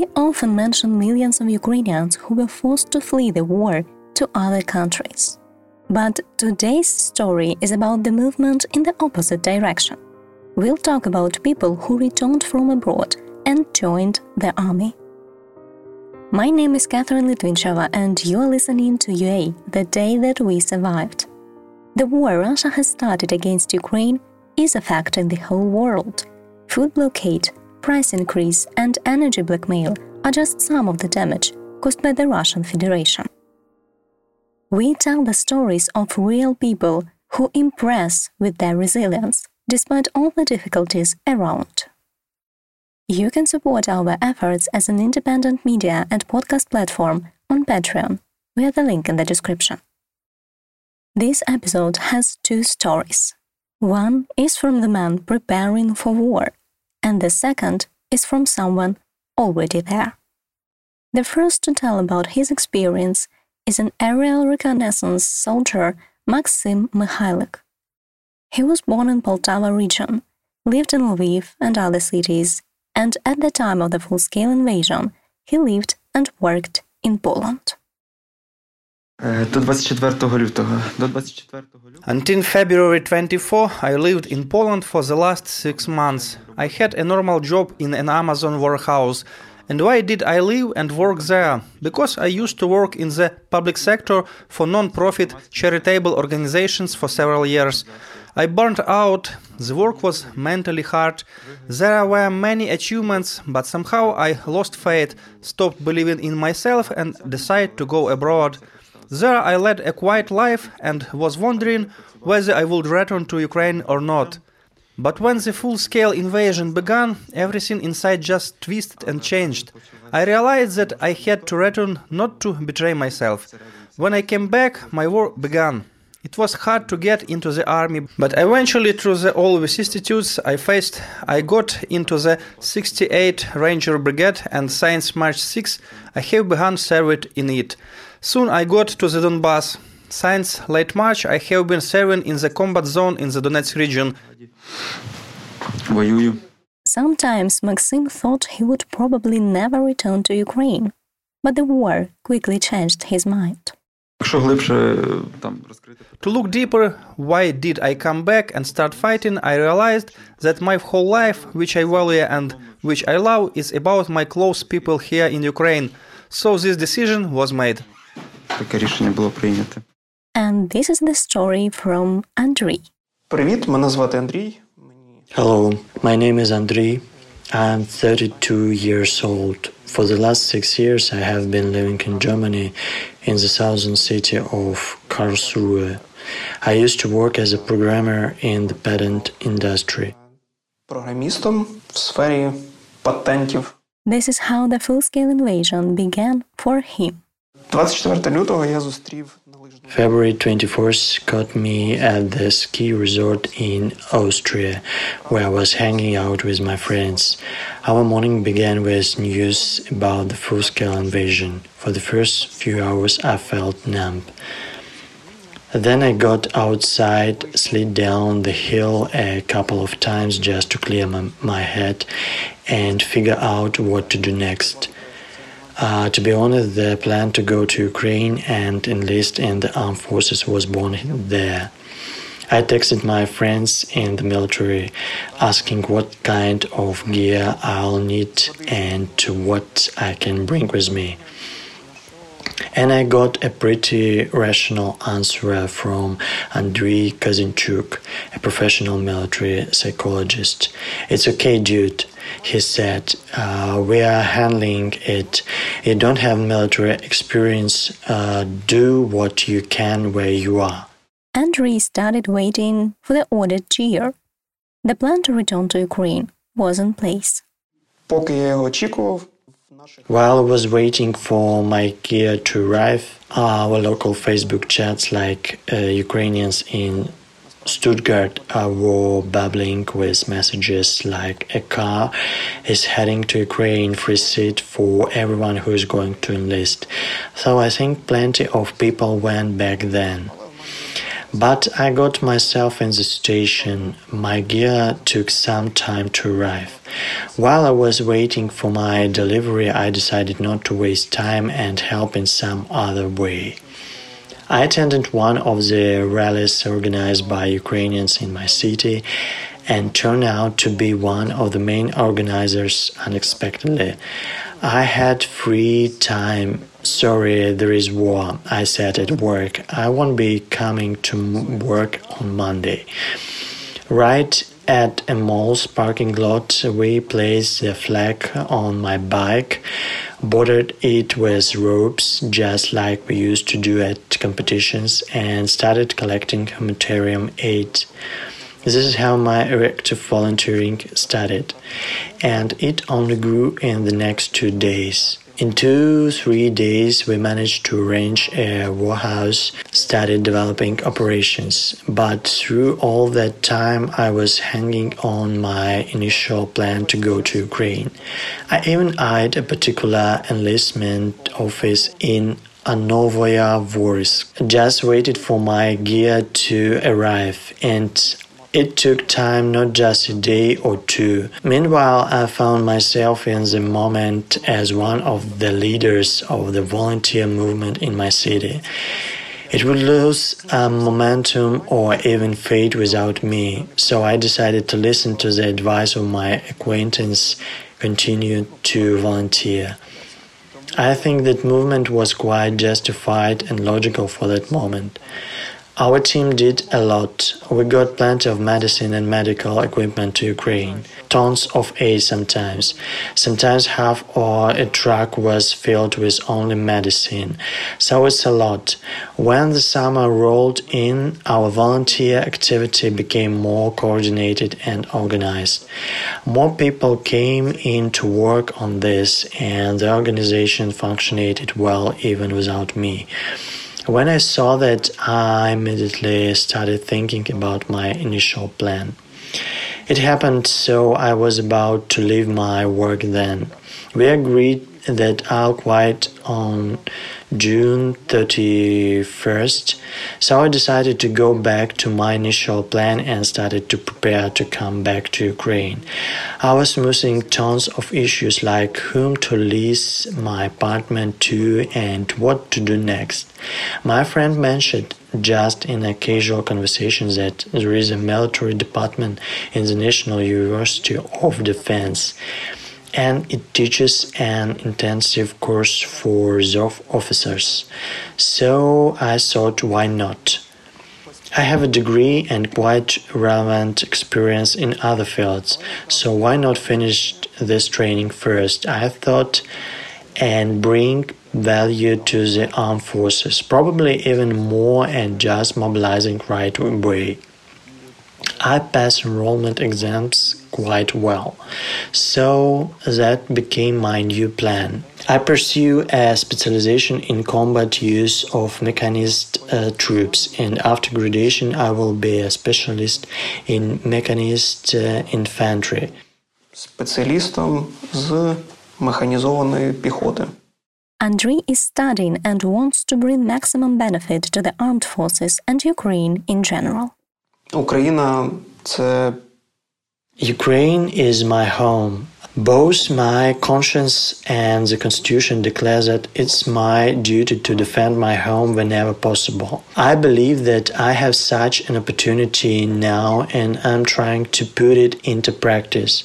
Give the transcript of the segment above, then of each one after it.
we often mention millions of Ukrainians who were forced to flee the war to other countries. But today's story is about the movement in the opposite direction. We'll talk about people who returned from abroad and joined the army. My name is Catherine Litvinchova, and you are listening to UA, the day that we survived. The war Russia has started against Ukraine is affecting the whole world. Food blockade, price increase, and energy blackmail are just some of the damage caused by the Russian Federation. We tell the stories of real people who impress with their resilience despite all the difficulties around. You can support our efforts as an independent media and podcast platform on Patreon via the link in the description. This episode has two stories. One is from the man preparing for war, and the second is from someone already there. The first to tell about his experience is an aerial reconnaissance soldier Maxim Mikhailik. He was born in Poltava region, lived in Lviv and other cities, and at the time of the full-scale invasion, he lived and worked in Poland. Until February 24, I lived in Poland for the last six months. I had a normal job in an Amazon warehouse and why did I live and work there? Because I used to work in the public sector for non-profit charitable organizations for several years. I burned out, the work was mentally hard, there were many achievements, but somehow I lost faith, stopped believing in myself, and decided to go abroad. There I led a quiet life and was wondering whether I would return to Ukraine or not. But when the full scale invasion began, everything inside just twisted and changed. I realized that I had to return not to betray myself. When I came back, my war began. It was hard to get into the army, but eventually, through the all vicissitudes I faced, I got into the 68 Ranger Brigade, and since March 6, I have begun serving in it. Soon I got to the Donbass. Since late March, I have been serving in the combat zone in the Donetsk region. Sometimes Maxim thought he would probably never return to Ukraine, but the war quickly changed his mind. To look deeper, why did I come back and start fighting, I realized that my whole life, which I value and which I love, is about my close people here in Ukraine. So this decision was made And this is the story from Andriy. Привіт, мене звати Андрій. Hello, my name is Andriy. I'm 32 years old. For the last six years, I have been living in Germany in the southern city of Karlsruhe. I used to work as a programmer in the patent industry. Програмістом в сфері патентів. This is how the full-scale invasion began for him. 24 лютого я зустрів February 24th caught me at the ski resort in Austria, where I was hanging out with my friends. Our morning began with news about the full scale invasion. For the first few hours, I felt numb. Then I got outside, slid down the hill a couple of times just to clear my, my head and figure out what to do next. Uh, to be honest, the plan to go to Ukraine and enlist in the armed forces was born there. I texted my friends in the military asking what kind of gear I'll need and to what I can bring with me. And I got a pretty rational answer from Andriy Kazinchuk, a professional military psychologist. It's okay, dude he said, uh, We are handling it. You don't have military experience. Uh, do what you can where you are. Andriy started waiting for the ordered cheer. The plan to return to Ukraine was in place. While I was waiting for my gear to arrive, our local Facebook chats like uh, Ukrainians in Stuttgart were bubbling with messages like a car is heading to Ukraine, free seat for everyone who is going to enlist. So I think plenty of people went back then. But I got myself in the station. My gear took some time to arrive. While I was waiting for my delivery, I decided not to waste time and help in some other way. I attended one of the rallies organized by Ukrainians in my city and turned out to be one of the main organizers unexpectedly. I had free time. Sorry, there is war, I said at work. I won't be coming to work on Monday. Right at a mall's parking lot, we placed the flag on my bike, bordered it with ropes, just like we used to do at competitions, and started collecting humanitarian aid. This is how my erective volunteering started, and it only grew in the next two days. In two, three days, we managed to arrange a warehouse, started developing operations. But through all that time, I was hanging on my initial plan to go to Ukraine. I even eyed a particular enlistment office in Novoyavorivsk. Just waited for my gear to arrive, and it took time, not just a day or two. Meanwhile, I found myself in the moment as one of the leaders of the volunteer movement in my city. It would lose um, momentum or even fade without me, so I decided to listen to the advice of my acquaintance, continue to volunteer. I think that movement was quite justified and logical for that moment. Our team did a lot. We got plenty of medicine and medical equipment to Ukraine. Tons of aid sometimes. Sometimes half or a truck was filled with only medicine. So it's a lot. When the summer rolled in, our volunteer activity became more coordinated and organized. More people came in to work on this, and the organization functioned well even without me. When I saw that, I immediately started thinking about my initial plan. It happened so I was about to leave my work then. We agreed that I'll quit on June 31st, so I decided to go back to my initial plan and started to prepare to come back to Ukraine. I was smoothing tons of issues like whom to lease my apartment to and what to do next. My friend mentioned just in a casual conversation that there is a military department in the National University of Defense and it teaches an intensive course for Azov officers. So I thought, why not? I have a degree and quite relevant experience in other fields, so why not finish this training first? I thought and bring value to the armed forces, probably even more and just mobilizing right away. I passed enrollment exams quite well. So that became my new plan. I pursue a specialization in combat use of mechanized uh, troops, and after graduation, I will be a specialist in mechanized uh, infantry. Спеціалістом з механізованої піхоти. Andriy is studying and wants to bring maximum benefit to the armed forces and Ukraine in general. Україна це Ukraine is my home. Both my conscience and the Constitution declare that it's my duty to defend my home whenever possible. I believe that I have such an opportunity now and I'm trying to put it into practice.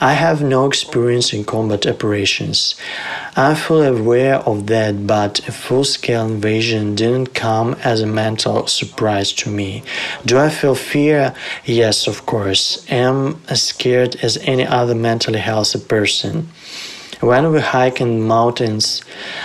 I have no experience in combat operations. I'm fully aware of that, but a full scale invasion didn't come as a mental surprise to me. Do I feel fear? Yes, of course. Am as scared as any other mentally healthy person. When we hike in mountains,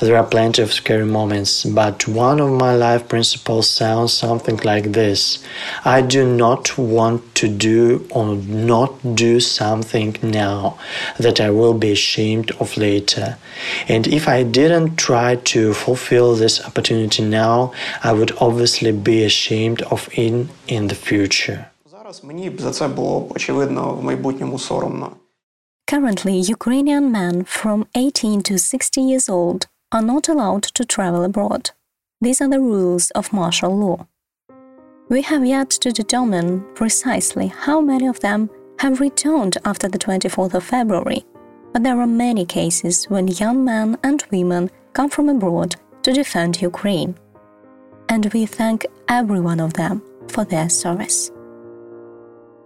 there are plenty of scary moments, but one of my life principles sounds something like this I do not want to do or not do something now that I will be ashamed of later. And if I didn't try to fulfill this opportunity now, I would obviously be ashamed of it in the future. зараз мені б за це було б очевидно в майбутньому соромно. Currently, Ukrainian men from 18 to 60 years old are not allowed to travel abroad. These are the rules of martial law. We have yet to determine precisely how many of them have returned after the 24th of February, but there are many cases when young men and women come from abroad to defend Ukraine. And we thank every one of them for their service.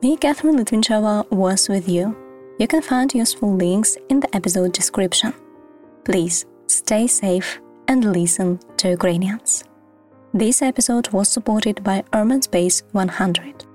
Me, Catherine Litvincheva, was with you. You can find useful links in the episode description. Please stay safe and listen to Ukrainians. This episode was supported by Urban Space 100.